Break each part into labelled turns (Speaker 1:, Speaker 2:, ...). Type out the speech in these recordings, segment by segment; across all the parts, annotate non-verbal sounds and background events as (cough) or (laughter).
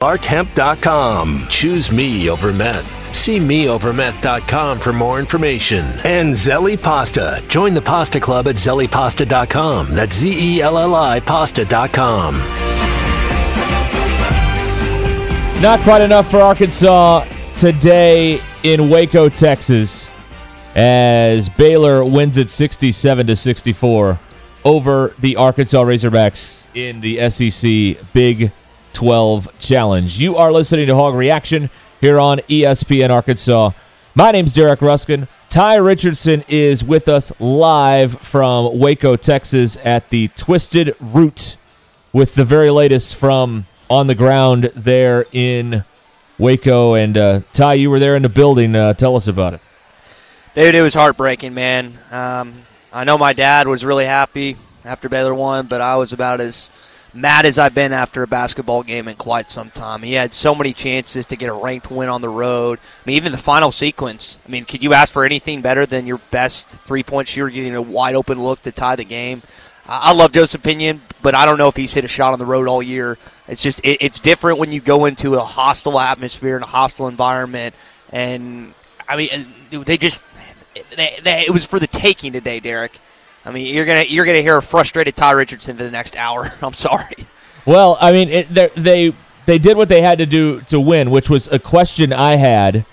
Speaker 1: ArkHemp.com. Choose me over meth. See meovermeth.com for more information. And Zelli Pasta. Join the Pasta Club at zellipasta.com. That's Z E L L I pasta.com.
Speaker 2: Not quite enough for Arkansas today in Waco, Texas, as Baylor wins it 67 to 64 over the Arkansas Razorbacks in the SEC Big 12 Challenge. You are listening to Hog Reaction here on ESPN Arkansas. My name's Derek Ruskin. Ty Richardson is with us live from Waco, Texas at the Twisted Root with the very latest from on the ground there in Waco. And uh, Ty, you were there in the building. Uh, tell us about it.
Speaker 3: Dude, it was heartbreaking, man. Um, I know my dad was really happy after Baylor won, but I was about as mad as I've been after a basketball game in quite some time. He had so many chances to get a ranked win on the road. I mean, even the final sequence. I mean, could you ask for anything better than your best three point shooter getting a wide open look to tie the game? I love Joe's opinion, but I don't know if he's hit a shot on the road all year. It's just it, it's different when you go into a hostile atmosphere and a hostile environment, and I mean they just they, they, it was for the taking today, Derek. I mean you're gonna you're gonna hear a frustrated Ty Richardson for the next hour. (laughs) I'm sorry.
Speaker 2: Well, I mean it, they they did what they had to do to win, which was a question I had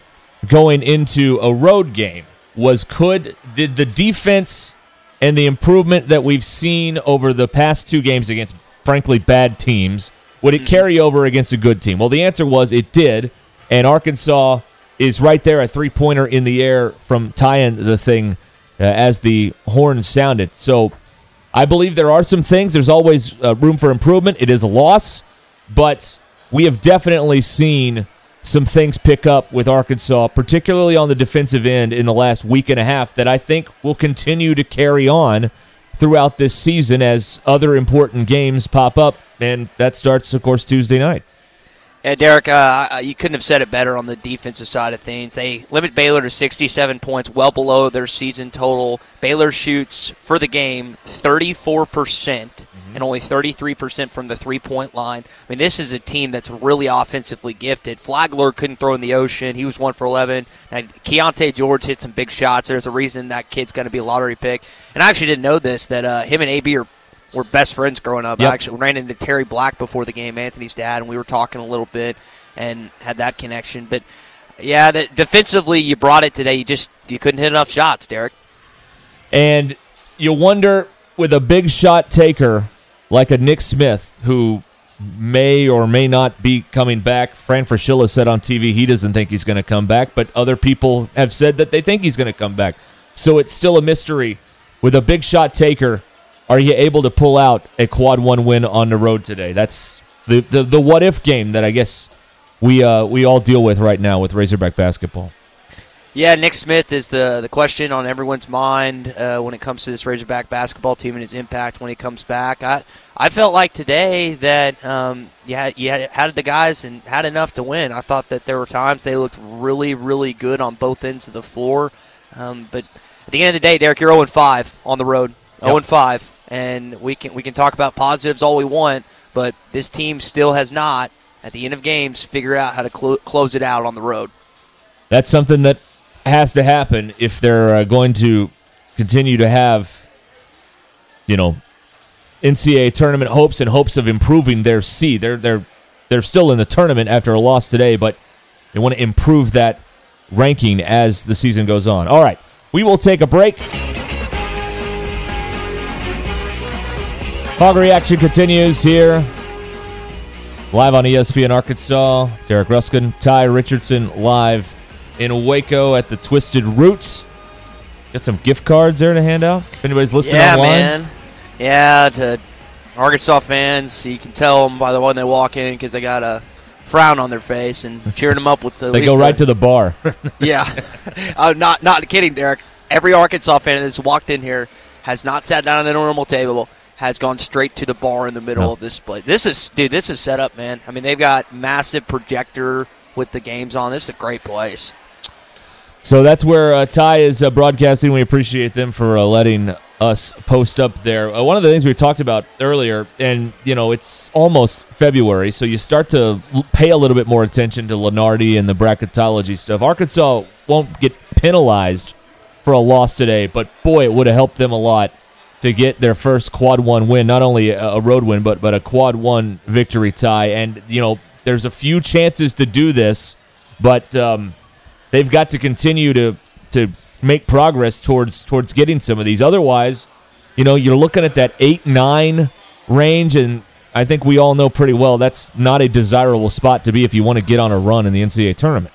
Speaker 2: going into a road game. Was could did the defense and the improvement that we've seen over the past two games against frankly bad teams would it mm-hmm. carry over against a good team? Well, the answer was it did, and Arkansas is right there, a three pointer in the air from tying the thing uh, as the horn sounded. So I believe there are some things. There's always uh, room for improvement. It is a loss, but we have definitely seen some things pick up with Arkansas, particularly on the defensive end in the last week and a half, that I think will continue to carry on throughout this season as other important games pop up. And that starts, of course, Tuesday night.
Speaker 3: Yeah, Derek, uh, you couldn't have said it better on the defensive side of things. They limit Baylor to 67 points, well below their season total. Baylor shoots for the game 34 percent and only 33% from the three point line. I mean, this is a team that's really offensively gifted. Flagler couldn't throw in the ocean. He was 1 for 11. And Keyonte George hit some big shots. There's a reason that kid's going to be a lottery pick. And I actually didn't know this that uh, him and AB are were best friends growing up. Yep. I actually ran into Terry Black before the game, Anthony's dad, and we were talking a little bit and had that connection. But yeah, the, defensively, you brought it today. You just you couldn't hit enough shots, Derek.
Speaker 2: And you wonder with a big shot taker like a Nick Smith who may or may not be coming back. Fran Fraschilla said on TV he doesn't think he's going to come back, but other people have said that they think he's going to come back. So it's still a mystery. With a big shot taker, are you able to pull out a quad one win on the road today? That's the the, the what if game that I guess we uh, we all deal with right now with Razorback basketball.
Speaker 3: Yeah, Nick Smith is the the question on everyone's mind uh, when it comes to this Razorback basketball team and its impact when he comes back. I I felt like today that um, you had, you had, had the guys and had enough to win. I thought that there were times they looked really really good on both ends of the floor, um, but at the end of the day, Derek, you're 0 5 on the road, yep. 0 5, and we can we can talk about positives all we want, but this team still has not at the end of games figure out how to clo- close it out on the road.
Speaker 2: That's something that has to happen if they're uh, going to continue to have, you know, NCAA tournament hopes and hopes of improving their seed. They're they're they're still in the tournament after a loss today, but they want to improve that ranking as the season goes on. All right, we will take a break. Hog reaction continues here. Live on ESPN Arkansas. Derek Ruskin, Ty Richardson live in Waco at the Twisted Roots. Got some gift cards there to hand out. If anybody's listening
Speaker 3: yeah,
Speaker 2: online.
Speaker 3: man. Yeah, to Arkansas fans, you can tell them by the one they walk in because they got a frown on their face and (laughs) cheering them up with the.
Speaker 2: they go right to the bar. (laughs)
Speaker 3: yeah, (laughs) uh, not not kidding, Derek. Every Arkansas fan that's walked in here has not sat down at a normal table. Has gone straight to the bar in the middle no. of this place. This is, dude. This is set up, man. I mean, they've got massive projector with the games on. This is a great place.
Speaker 2: So that's where uh, Ty is uh, broadcasting. We appreciate them for uh, letting us post up there. Uh, one of the things we talked about earlier, and you know, it's almost February, so you start to l- pay a little bit more attention to Lunardi and the bracketology stuff. Arkansas won't get penalized for a loss today, but boy, it would have helped them a lot to get their first quad one win, not only a, road win, but but a quad one victory tie. And you know, there's a few chances to do this, but um, they've got to continue to to make progress towards towards getting some of these. Otherwise, you know, you're looking at that eight nine range, and I think we all know pretty well that's not a desirable spot to be if you want to get on a run in the NCAA tournament.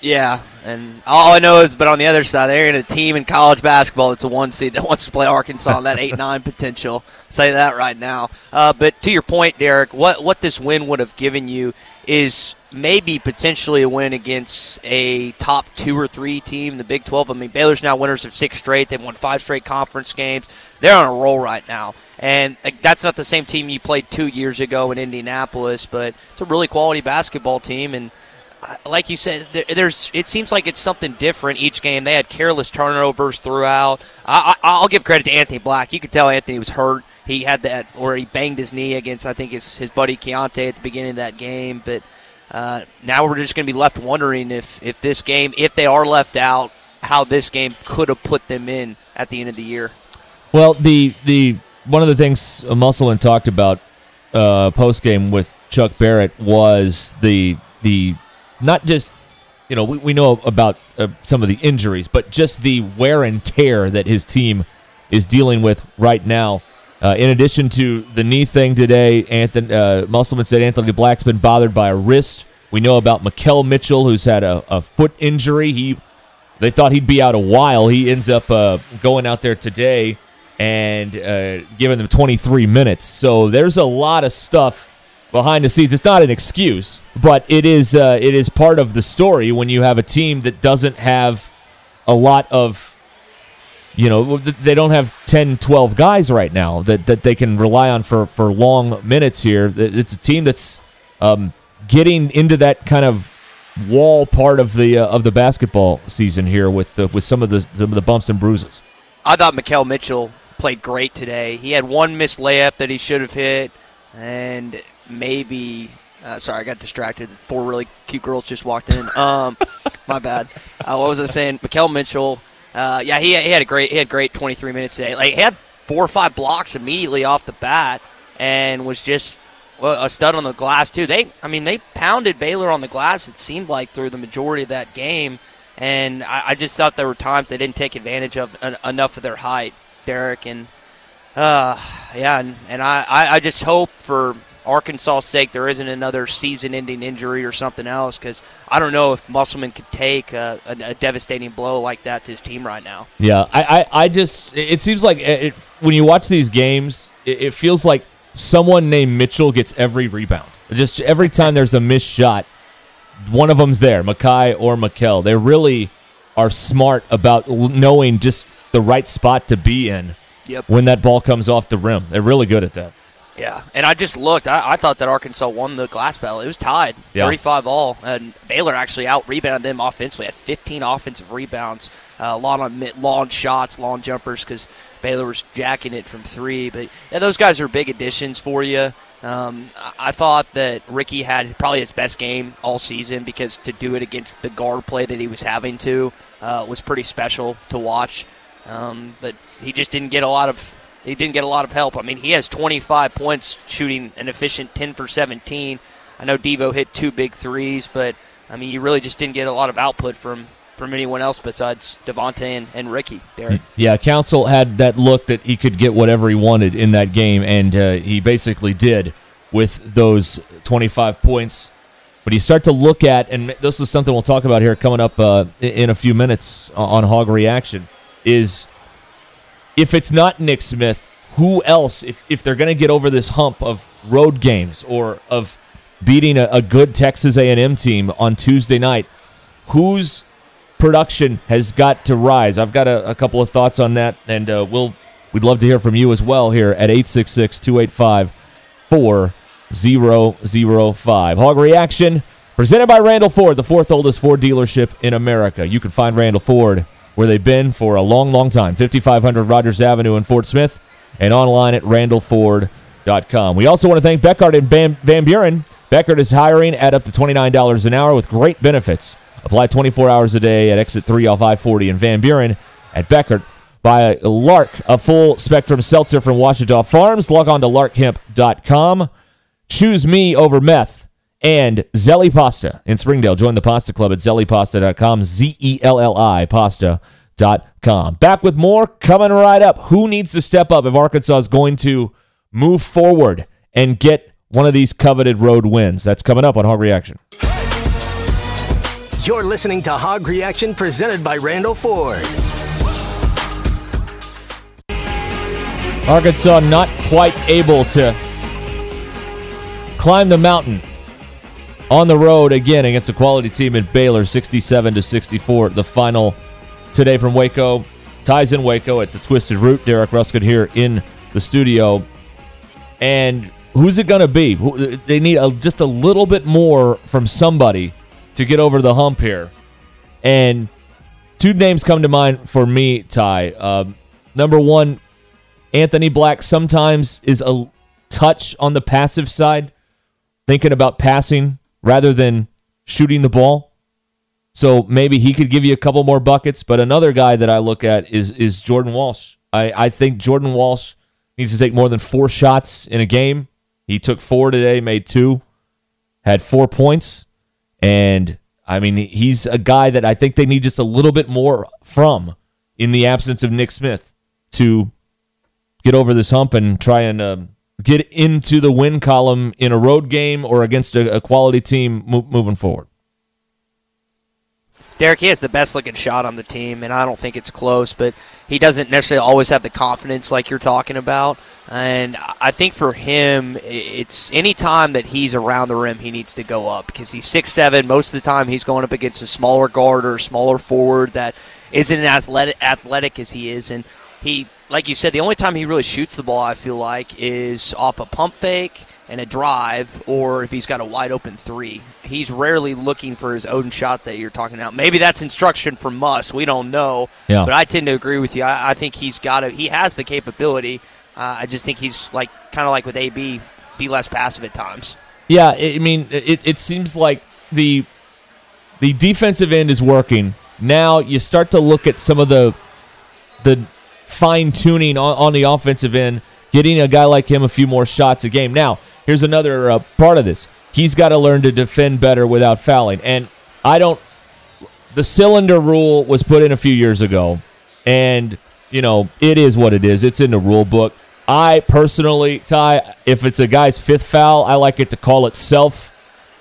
Speaker 3: Yeah, and all I know is, but on the other side, they're in a team in college basketball that's a one seed that (laughs) wants to play Arkansas on that eight (laughs) nine potential. Say that right now. Uh, but to your point, Derek, what what this win would have given you is maybe potentially a win against a top two or three team in the Big 12. I mean, Baylor's now winners of six straight. They've won five straight conference games. They're on a roll right now. And like, that's not the same team you played two years ago in Indianapolis, but it's a really quality basketball team. And like you said, there's it seems like it's something different each game. They had careless turnovers throughout. I, will give credit to Anthony Black. You could tell Anthony was hurt. He had that, or he banged his knee against, I think, his, his buddy Keyonte at the beginning of that game. But uh, now we're just going to be left wondering if, if this game, if they are left out, how this game could have put them in at the end of the year.
Speaker 2: Well, the the one of the things Musselman talked about uh, post game with Chuck Barrett was the the not just you know we, we know about uh, some of the injuries, but just the wear and tear that his team is dealing with right now. Uh, in addition to the knee thing today, Anthony uh, Musselman said Anthony Black's been bothered by a wrist. We know about Makhel Mitchell, who's had a, a foot injury. He they thought he'd be out a while. He ends up uh, going out there today and uh, giving them 23 minutes. So there's a lot of stuff behind the scenes. It's not an excuse, but it is uh, it is part of the story when you have a team that doesn't have a lot of you know they don't have 10 12 guys right now that, that they can rely on for, for long minutes here. It's a team that's um, getting into that kind of wall part of the uh, of the basketball season here with the, with some of the some of the bumps and bruises.
Speaker 3: I thought Makhel Mitchell played great today. He had one missed layup that he should have hit and maybe uh, sorry, I got distracted. Four really cute girls just walked in. Um, (laughs) my bad. Uh, what was I saying? Makhel Mitchell uh, yeah, he, he had a great he had great 23 minutes today. Like he had four or five blocks immediately off the bat, and was just well, a stud on the glass too. They, I mean, they pounded Baylor on the glass. It seemed like through the majority of that game, and I, I just thought there were times they didn't take advantage of enough of their height, Derek, and uh, yeah, and, and I, I just hope for Arkansas' sake, there isn't another season-ending injury or something else because I don't know if Musselman could take a, a, a, devastating blow like that to his team right now.
Speaker 2: Yeah, I, I, I just it seems like it, when you watch these games, it, it, feels like someone named Mitchell gets every rebound. Just every time there's a missed shot, one of them's there, Makhi or Makhel. They really are smart about knowing just the right spot to be in
Speaker 3: yep.
Speaker 2: when that ball comes off the rim. They're really good at that.
Speaker 3: Yeah, and I just looked. I, I, thought that Arkansas won the glass battle. It was tied, yeah. 35 all, and Baylor actually out rebounded them offensively. Had 15 offensive rebounds, uh, a lot on long shots, long jumpers, because Baylor was jacking it from three. But yeah, those guys are big additions for you. Um, I thought that Ricky had probably his best game all season because to do it against the guard play that he was having to uh, was pretty special to watch. Um, but he just didn't get a lot of he didn't get a lot of help. I mean, he has 25 points shooting an efficient 10 for 17. I know Devo hit two big threes, but I mean, you really just didn't get a lot of output from from anyone else besides Davonte and, and Ricky. Derek.
Speaker 2: Yeah, Council had that look that he could get whatever he wanted in that game, and uh, he basically did with those 25 points. But you start to look at, and this is something we'll talk about here coming up uh, in a few minutes on Hog Reaction, is if it's not Nick Smith, who else, if, if they're going to get over this hump of road games or of beating a, a good Texas A&M team on Tuesday night, whose production has got to rise? I've got a, a couple of thoughts on that, and uh, we'll we'd love to hear from you as well here at 866-285-4005. Hog Reaction presented by Randall Ford, the fourth oldest Ford dealership in America. You can find Randall Ford where they've been for a long, long time. 5500 Rogers Avenue in Fort Smith and online at randallford.com. We also want to thank Beckard and Van, Van Buren. Beckard is hiring at up to $29 an hour with great benefits. Apply 24 hours a day at exit 3 off I 40 in Van Buren at Beckard. Buy a Lark, a full spectrum seltzer from Ouachita Farms. Log on to larkhemp.com. Choose me over meth and Zelli Pasta in Springdale. Join the Pasta Club at zellipasta.com. Z E L L I pasta.com. Back with more coming right up. Who needs to step up if Arkansas is going to move forward and get one of these coveted road wins? That's coming up on Hog Reaction.
Speaker 1: You're listening to Hog Reaction presented by Randall Ford.
Speaker 2: Arkansas not quite able to climb the mountain on the road again against a quality team at Baylor, 67 to 64. The final today from Waco. Ties in Waco at the Twisted Root. Derek Ruskin here in the studio. And who's it going to be? They need a, just a little bit more from somebody to get over the hump here. And two names come to mind for me, Ty. Um, number one, Anthony Black sometimes is a touch on the passive side, thinking about passing rather than shooting the ball. So maybe he could give you a couple more buckets. But another guy that I look at is is Jordan Walsh. I, I think Jordan Walsh needs to take more than four shots in a game. He took four today, made two, had four points. And I mean, he's a guy that I think they need just a little bit more from in the absence of Nick Smith to get over this hump and try and uh, get into the win column in a road game or against a, a quality team mo- moving forward.
Speaker 3: Derek, he has the best looking shot on the team, and I don't think it's close, but he doesn't necessarily always have the confidence like you're talking about. And I think for him, it's any time that he's around the rim, he needs to go up because he's six seven. Most of the time, he's going up against a smaller guard or a smaller forward that isn't as athletic as he is. And he, like you said, the only time he really shoots the ball, I feel like, is off a pump fake and a drive, or if he's got a wide open three. He's rarely looking for his own shot that you're talking about. Maybe that's instruction from us. We don't know.
Speaker 2: Yeah.
Speaker 3: But I tend to agree with you. I, I think he's got it. He has the capability. Uh, I just think he's like kind of like with AB, be less passive at times.
Speaker 2: Yeah, I mean, it, it seems like the the defensive end is working. Now you start to look at some of the the fine tuning on, on the offensive end, getting a guy like him a few more shots a game. Now, here's another uh, part of this. He's got to learn to defend better without fouling. And I don't. The cylinder rule was put in a few years ago, and you know it is what it is. It's in the rule book. I personally, Ty, if it's a guy's fifth foul, I like it to call itself.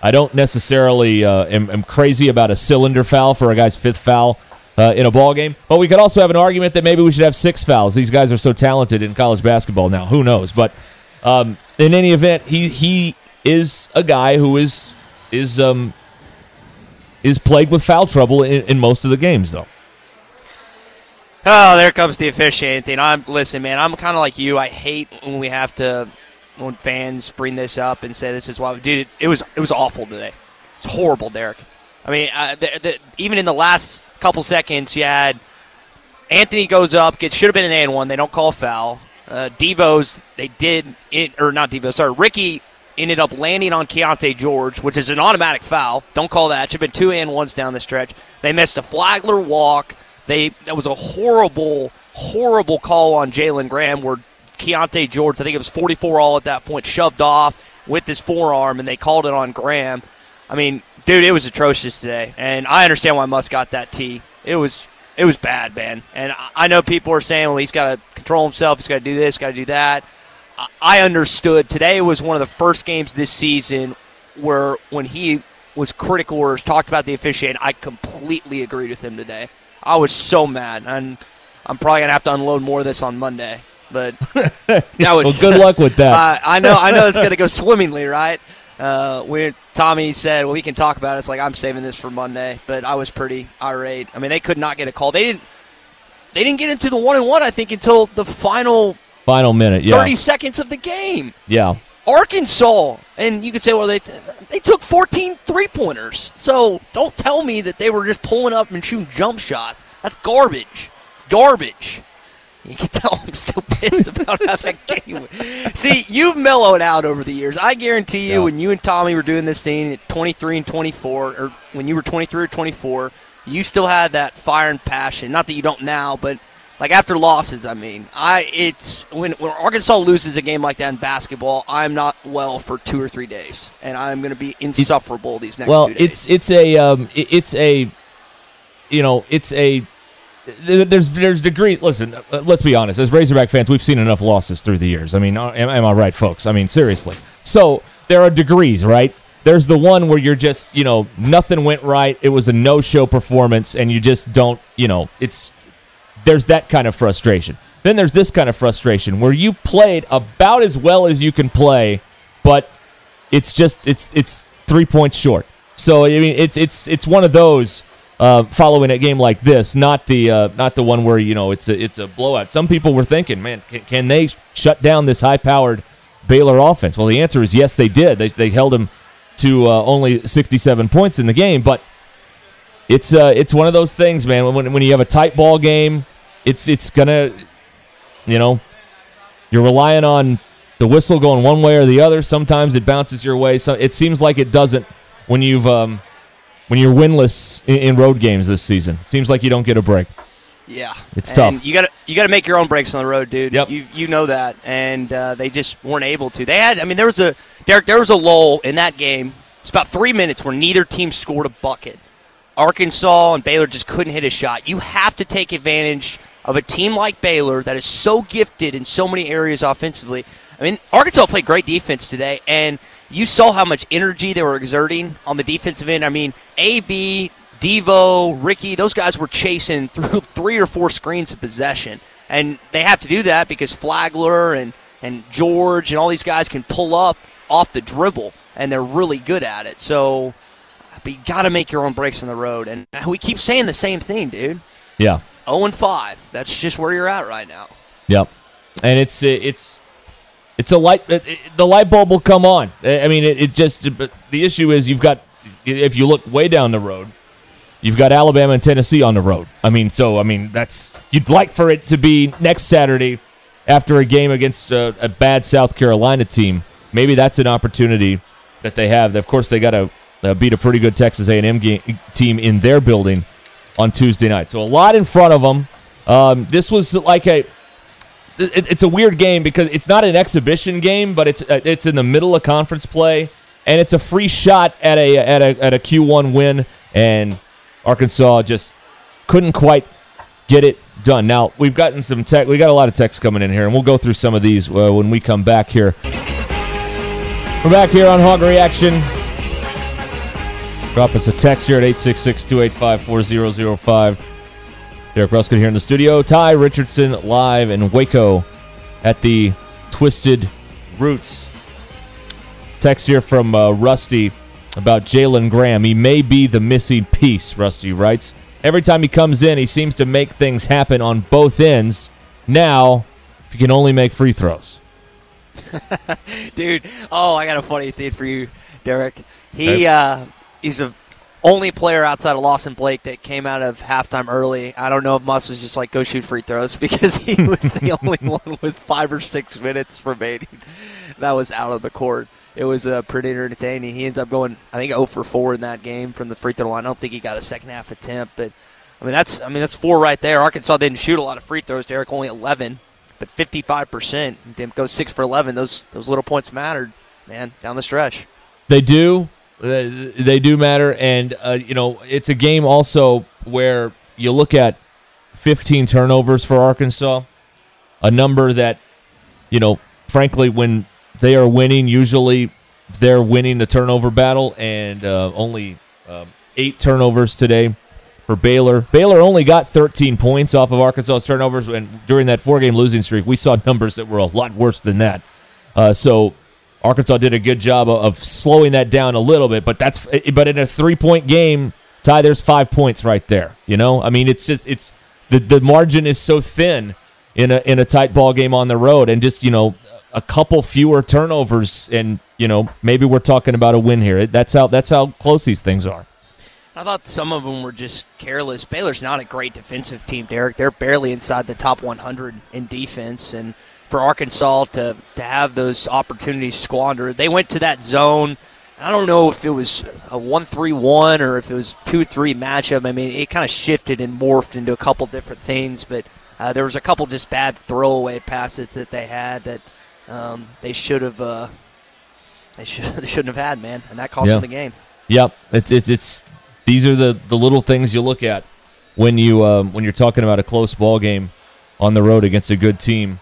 Speaker 2: I don't necessarily uh, am, am crazy about a cylinder foul for a guy's fifth foul uh, in a ball game. But we could also have an argument that maybe we should have six fouls. These guys are so talented in college basketball now. Who knows? But um, in any event, he he is a guy who is is um is plagued with foul trouble in, in most of the games, though.
Speaker 3: Oh, there comes the officiating. I'm listen, man. I'm kind of like you. I hate when we have to when fans bring this up and say this is why. Dude, it was it was awful today. It's horrible, Derek. I mean, uh, the, the, even in the last couple seconds, you had Anthony goes up, gets should have been an and one. They don't call foul. Uh, Devo's they did it or not Devo. Sorry, Ricky ended up landing on Keyonte George, which is an automatic foul. Don't call that. Should have been two and ones down the stretch. They missed a Flagler walk. They that was a horrible, horrible call on Jalen Graham where Keyonte George, I think it was 44 all at that point, shoved off with his forearm, and they called it on Graham. I mean, dude, it was atrocious today, and I understand why Muss got that T. It was it was bad, man. And I know people are saying, well, he's got to control himself, he's got to do this, got to do that. I understood. Today was one of the first games this season where when he was critical or talked about the officiating, I completely agreed with him today. I was so mad, and I'm probably gonna have to unload more of this on Monday. But (laughs) that was
Speaker 2: well. Good luck with that. (laughs)
Speaker 3: uh, I know. I know it's gonna go swimmingly, right? Uh, we Tommy said, "Well, we can talk about it." It's like I'm saving this for Monday, but I was pretty irate. I mean, they could not get a call. They didn't. They didn't get into the one and one. I think until the final
Speaker 2: final minute. Yeah,
Speaker 3: thirty seconds of the game.
Speaker 2: Yeah,
Speaker 3: Arkansas, and you could say, well, they they took 14 three pointers. So don't tell me that they were just pulling up and shooting jump shots. That's garbage. Garbage. You can tell I'm still pissed about how that game. Went. See, you've mellowed out over the years. I guarantee you,
Speaker 2: Yeah.
Speaker 3: when you and Tommy were doing this thing at 23 and 24, or when you were 23 or 24, you still had that fire and passion. Not that you don't now, but like after losses, I mean, I it's when when Arkansas loses a game like that in basketball, I'm not well for two or three days, and I'm going to be insufferable these next
Speaker 2: well,
Speaker 3: two days.
Speaker 2: it's it's a um, it- it's a you know it's a there's there's degree. Listen, uh, let's be honest. As Razorback fans, we've seen enough losses through the years. I mean, uh, am, am I right, folks? I mean, seriously. So there are degrees, right? There's the one where you're just you know nothing went right. It was a no-show performance, and you just don't you know it's there's that kind of frustration. Then there's this kind of frustration where you played about as well as you can play, but it's just it's it's three points short. So I mean it's it's it's one of those uh, following a game like this, not the uh, not the one where you know it's a it's a blowout. Some people were thinking, man, can, can they shut down this high powered Baylor offense? Well, the answer is yes, they did. They they held them to uh, only 67 points in the game, but it's uh it's one of those things, man. When when you have a tight ball game, it's it's gonna, you know, you're relying on the whistle going one way or the other. Sometimes it bounces your way. So it seems like it doesn't when you've um when you're winless in, in road games this season. Seems like you don't get a break.
Speaker 3: Yeah,
Speaker 2: It's
Speaker 3: And
Speaker 2: tough.
Speaker 3: You got to you got to make your own breaks on the road, dude.
Speaker 2: Yep.
Speaker 3: You you know that, and uh, they just weren't able to. They had, I mean, there was a Derek. There was a lull in that game. It's about three minutes where neither team scored a bucket. Arkansas and Baylor just couldn't hit a shot. You have to take advantage of a team like Baylor that is so gifted in so many areas offensively. I mean, Arkansas played great defense today, and you saw how much energy they were exerting on the defensive end. I mean, AB, Devo, Ricky, those guys were chasing (laughs) through three or four screens of possession. And they have to do that because Flagler and, and George and all these guys can pull up off the dribble, and they're really good at it. So, but you got to make your own breaks on the road. And we keep saying the same thing, dude.
Speaker 2: Yeah.
Speaker 3: 0 and 5. That's just where you're at right now.
Speaker 2: Yep. And it's it's it's a light. It, it- the light bulb will come on. I mean, it, it just. The issue is you've got if you look way down the road, you've got Alabama and Tennessee on the road. I mean, so I mean that's you'd like for it to be next Saturday after a game against a, a bad South Carolina team. Maybe that's an opportunity that they have. Of course, they got to uh, beat a pretty good Texas A&M team in their building on Tuesday night. So a lot in front of them. Um, this was like a it, it's a weird game because it's not an exhibition game, but it's uh, it's in the middle of conference play, and it's a free shot at a at a at a Q1 win, and Arkansas just couldn't quite get it done. Now we've gotten some tech. We got a lot of texts coming in here, and we'll go through some of these uh, when we come back here. We're back here on Hog Reaction. Drop us a text here at 866 285 4005. Derek Ruskin here in the studio. Ty Richardson live in Waco at the Twisted Roots. Text here from uh, Rusty about Jalen Graham. He may be the missing piece, Rusty writes. Every time he comes in, he seems to make things happen on both ends. Now, he can only make free throws. (laughs)
Speaker 3: Dude, oh, I got a funny thing for you, Derek. He uh, he's a only player outside of Lawson Blake that came out of halftime early. I don't know if Muss was just like go shoot free throws (laughs) because he was the (laughs) only one with five or six minutes remaining that was out of the court. It was uh, pretty entertaining. He ends up going, I think, 0 for 4 in that game from the free throw line. I don't think he got a second half attempt, but I mean that's I mean that's four right there. Arkansas didn't shoot a lot of free throws. Derek only 11, but 55 percent. Go six for 11. Those those little points mattered, man, down the stretch.
Speaker 2: They do. They do matter, and uh, you know it's a game also where you look at 15 turnovers for Arkansas, a number that you know, frankly, when they are winning, usually they're winning the turnover battle, and uh, only um, eight turnovers today for Baylor. Baylor only got 13 points off of Arkansas's turnovers, and during that four-game losing streak, we saw (laughs) numbers that were a lot worse than that. Uh, so Arkansas did a good job of, slowing that down a little bit, but that's but in a three-point game, Ty, there's five points right there. You know, I mean, it's just it's the the margin is so thin in a in a tight ball game on the road, and just you know a couple fewer turnovers, and you know maybe we're talking about a win here. That's how that's how close these things are.
Speaker 3: I thought some of them were just careless. Baylor's not a great defensive team, Derek. They're barely inside the top 100 in defense, and for Arkansas to to have those opportunities squandered, they went to that zone. I don't know if it was a one-three-one or if it was two-three matchup. I mean, it kind of shifted and morphed into a couple different things, but uh, there was a couple just bad throwaway passes that they had that um, they should have uh, they should (laughs) they shouldn't have had, man, and that cost
Speaker 2: Yeah.
Speaker 3: them the game.
Speaker 2: Yep, it's it's it's these are the the little things you look at when you um, when you're talking about a close ball game on the road against a good team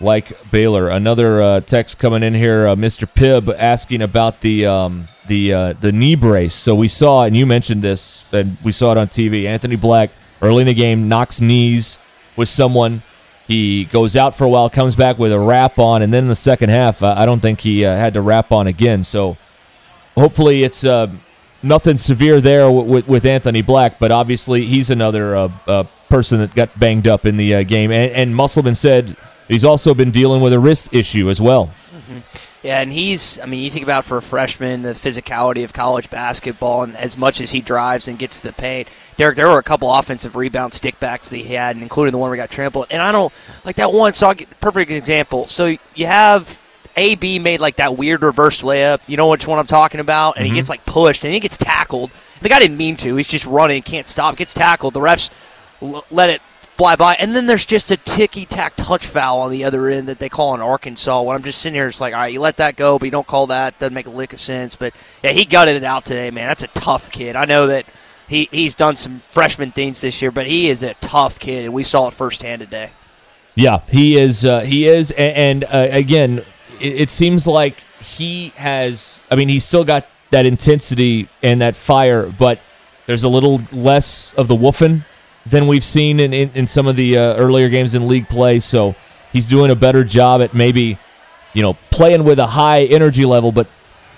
Speaker 2: like Baylor. Another uh, text coming in here, uh, Mr. Pibb asking about the um, the uh, the knee brace. So we saw, and you mentioned this, and we saw it on TV. Anthony Black early in the game knocks knees with someone. He goes out for a while, comes back with a wrap on, and then in the second half, uh, I don't think he uh, had to wrap on again. So hopefully it's uh, nothing severe there with, with Anthony Black, but obviously he's another person that got banged up in the game. And, and Musselman said he's also been dealing with a wrist issue as well. Mm-hmm.
Speaker 3: Yeah, and he's, I mean, you think about for a freshman, the physicality of college basketball, and as much as he drives and gets to the paint. Derek, there were a couple offensive rebound stickbacks that he had, including the one where he got trampled. And I don't, like that one, so I'll get perfect example. So you have AB made like that weird reverse layup. You know which one I'm talking about? And he mm-hmm. gets like pushed and he gets tackled. The guy didn't mean to. He's just running, can't stop, gets tackled. The refs l- let it fly by. And then there's just a ticky tack touch foul on the other end that they call in Arkansas. When I'm just sitting here, it's like, all right, you let that go, but you don't call that. Doesn't make a lick of sense. But yeah, he gutted it out today, man. That's a tough kid. I know that he, he's done some freshman things this year, but he is a tough kid, and we saw it firsthand today.
Speaker 2: Yeah, he is. Uh, he is, a- and, uh, again, it, it seems like he has. I mean, he's still got that intensity and that fire, but there's a little less of the woofing than we've seen in, in, in some of the uh, earlier games in league play. So he's doing a better job at maybe, you know, playing with a high energy level, but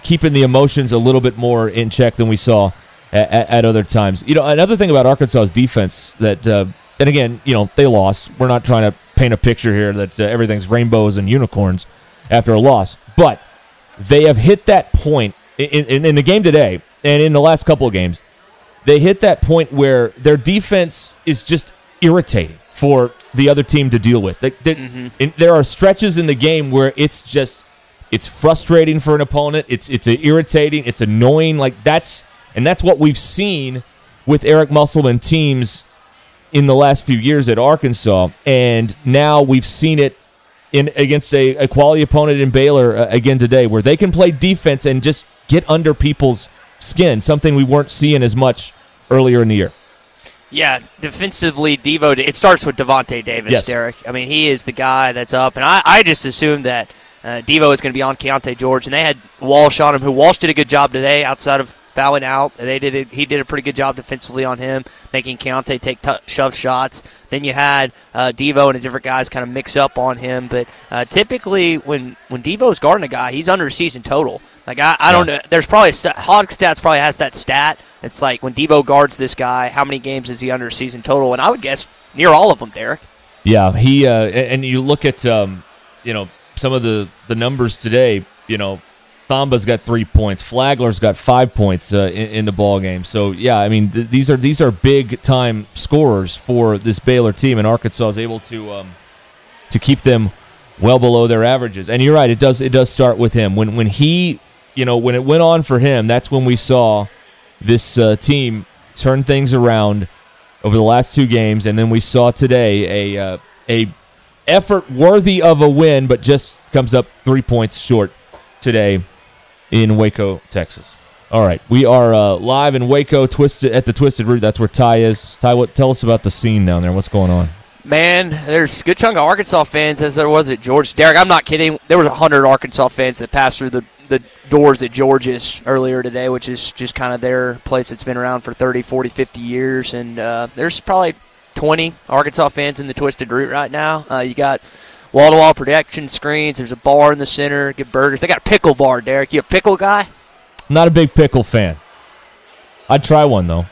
Speaker 2: keeping the emotions a little bit more in check than we saw at, at other times. You know, another thing about Arkansas's defense that, uh, and again, you know, they lost. We're not trying to paint a picture here that uh, everything's rainbows and unicorns after a loss, but they have hit that point in, in, in the game today and in the last couple of games. They hit that point where their defense is just irritating for the other team to deal with. They, they- and there are stretches in the game where it's just it's frustrating for an opponent. It's it's irritating. It's annoying. Like that's and that's what we've seen with Eric Musselman teams in the last few years at Arkansas, and now we've seen it in against a, a quality opponent in Baylor uh, again today, where they can play defense and just get under people's skin. Something we weren't seeing as much earlier in the year.
Speaker 3: Yeah, defensively, Devo. It starts with Davonte Davis,
Speaker 2: Yes.
Speaker 3: Derek. I mean, he is the guy that's up, and I, I just assumed that uh, Devo is going to be on Keyonte George, and they had Walsh on him, who Walsh did a good job today outside of fouling out. They did it, he did a pretty good job defensively on him, making Keyonte take t- shove shots. Then you had uh, Devo and the different guys kind of mix up on him, but uh, typically when when Devo's guarding a guy, he's under a season total. Like I, I don't know. There's probably a stat, Hog Stats probably has that stat. It's like when Devo guards this guy, how many games is he under season total? And I would guess near all of them, Derek.
Speaker 2: Yeah, he uh, and you look at um, you know some of the the numbers today. You know, Thamba's got three points. Flagler's got five points uh, in, in the ball game. So yeah, I mean th- these are these are big time scorers for this Baylor team, and Arkansas is able to um, to keep them well below their averages. And you're right, it does it does start with him. When when he you know when it went on for him, that's when we saw this uh, team turn things around over the last two games, and then we saw today a uh, a effort worthy of a win, but just comes up three points short today in Waco, Texas. All right, we are uh, live in Waco, twisted at the Twisted Root. That's where Ty is. Ty, what? Tell us about the scene down there. What's going on?
Speaker 3: Man, there's a good chunk of Arkansas fans as there was at George. Derek, I'm not kidding. There was 100 Arkansas fans that passed through the, the doors at George's earlier today, which is just kind of their place that's been around for 30, 40, 50 years. And uh, there's probably 20 Arkansas fans in the Twisted Root right now. Uh, you got wall to wall protection screens. There's a bar in the center. Get burgers. They got a pickle bar, Derek. You a pickle guy?
Speaker 2: Not a big pickle fan. I'd try one though.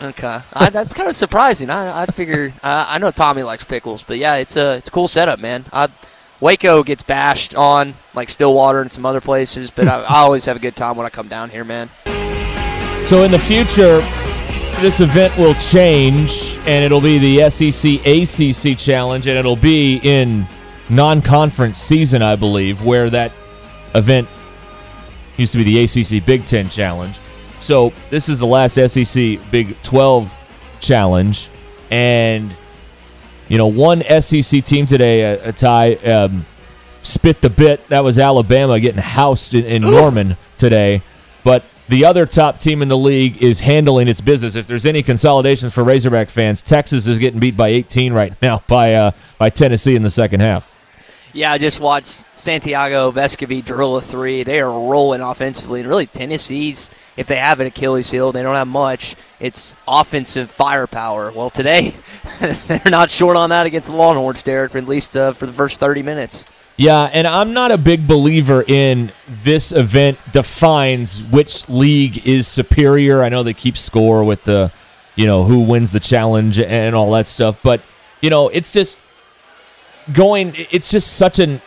Speaker 3: Okay, I, that's kind of surprising. I, I figure I, I know Tommy likes pickles, but yeah, it's a it's a cool setup, man. I, Waco gets bashed on like Stillwater and some other places, but I, I always have a good time when I come down here, man.
Speaker 2: So in the future, this event will change, and it'll be the SEC ACC Challenge, and it'll be in non-conference season, I believe, where that event used to be the ACC Big Ten Challenge. So this is the last SEC Big 12 Challenge, and you know one SEC team today, a, a tie. Um, spit the bit. That was Alabama getting housed in, in Norman today. But the other top team in the league is handling its business. If there's any consolidations for Razorback fans, Texas is getting beat by 18 right (laughs) now by uh, by Tennessee in the second half.
Speaker 3: Yeah, I just watched Santiago Vescovi drill a three. They are rolling offensively, and really Tennessee's if they have an Achilles heel, they don't have much. It's offensive firepower. Well, today (laughs) they're not short on that against the Longhorns, Derek, at least uh, for the first 30 minutes.
Speaker 2: Yeah, and I'm not a big believer in this event defines which league is superior. I know they keep score with the, you know, who wins the challenge and all that stuff, but you know, it's just going it's just such an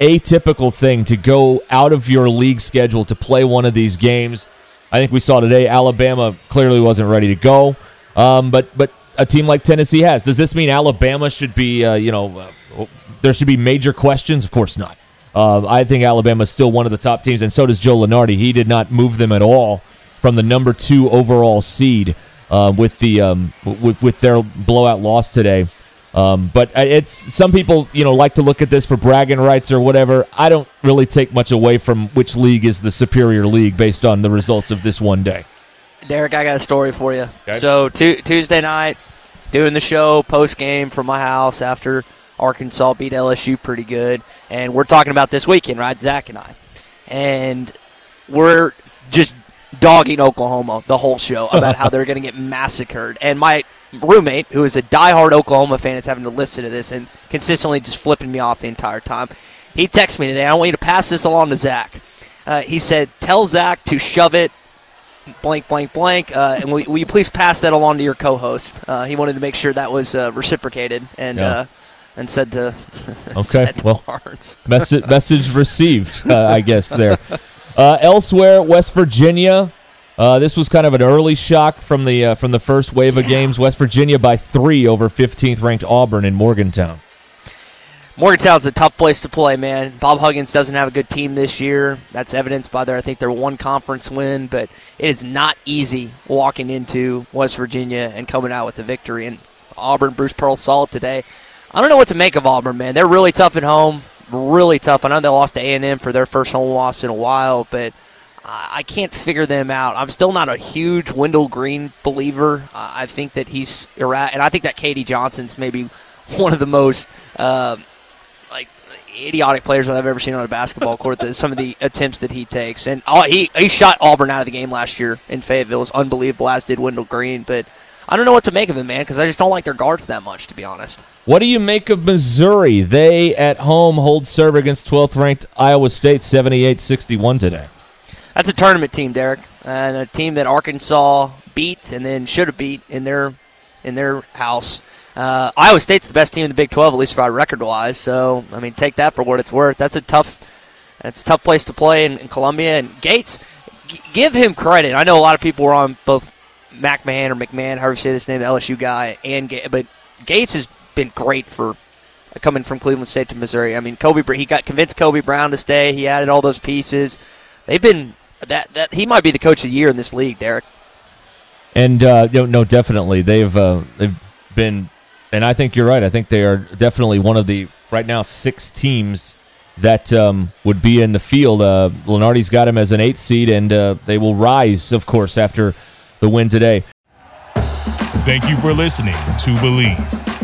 Speaker 2: atypical thing to go out of your league schedule to play one of these games. I think we saw today Alabama clearly wasn't ready to go. Um, but but a team like Tennessee has. Does this mean Alabama should be, uh, you know, uh, there should be major questions? Of course not. Uh, I think Alabama is still one of the top teams, and so does Joe Lunardi. He did not move them at all from the number two overall seed uh, with the um, with, with their blowout loss today. Um, but it's some people, you know, like to look at this for bragging rights or whatever. I don't really take much away from which league is the superior league based on the results of this one day.
Speaker 3: Derek, I got a story for you. Okay. So t- Tuesday night, doing the show post game from my house after Arkansas beat LSU pretty good, and we're talking about this weekend, right? Zach and I, and we're just dogging Oklahoma the whole show about how (laughs) they're going to get massacred. And my roommate, who is a diehard Oklahoma fan, is having to listen to this and consistently just flipping me off the entire time. He texted me today. I want you to pass this along to Zach. Uh, he said, "Tell Zach to shove it." Blank, blank, blank. Uh, and will, will, you please pass that along to your co-host? Uh, he wanted to make sure that was uh, reciprocated and yeah. Uh, and said to (laughs)
Speaker 2: okay, said to well, message message received. Uh, I guess there. elsewhere, West Virginia uh, this was kind of an early shock from the uh, from the first wave of games. West Virginia by three over 15th ranked Auburn in Morgantown.
Speaker 3: Morgantown's a tough place to play, man. Bob Huggins doesn't have a good team this year. That's evidenced by their, I think, their one conference win. But it is not easy walking into West Virginia and coming out with a victory. And Auburn, Bruce Pearl saw it today. I don't know what to make of Auburn, man. They're really tough at home, really tough. I know they lost to A&M for their first home loss in a while, but – I can't figure them out. I'm still not a huge Wendell Green believer. I think that he's erratic, and I think that K.D. Johnson's maybe one of the most uh, like idiotic players that I've ever seen on a basketball court. some of the (laughs) attempts that he takes, and all, he he shot Auburn out of the game last year in Fayetteville. It was unbelievable, as did Wendell Green. But I don't know what to make of him, man, because I just don't like their guards that much, to be honest.
Speaker 2: What do you make of Missouri? They at home hold serve against 12th ranked Iowa State 78 61 today
Speaker 3: that's a tournament team, Derek, and a team that Arkansas beat and then should have beat in their in their house. Uh, Iowa State's the best team in the Big 12, at least by record wise. So I mean, take that for what it's worth. That's a tough, that's a tough place to play in, in Columbia. And Gates, g- give him credit. I know a lot of people were on both McMahon or McMahon, however you say this name, the LSU guy, and Ga- but Gates has been great for coming from Cleveland State to Missouri. I mean, Kobe, he got convinced Kobe Brown to stay. He added all those pieces. They've been that that he might be the coach of the year in this league, Derek.
Speaker 2: And uh, no, no, definitely they've uh, they've been, and I think you're right. I think they are definitely one of the right now six teams that um, would be in the field. Uh, Lunardi's got him as an eight seed, and uh, they will rise, of course, after the win today.
Speaker 4: Thank you for listening to Bleav.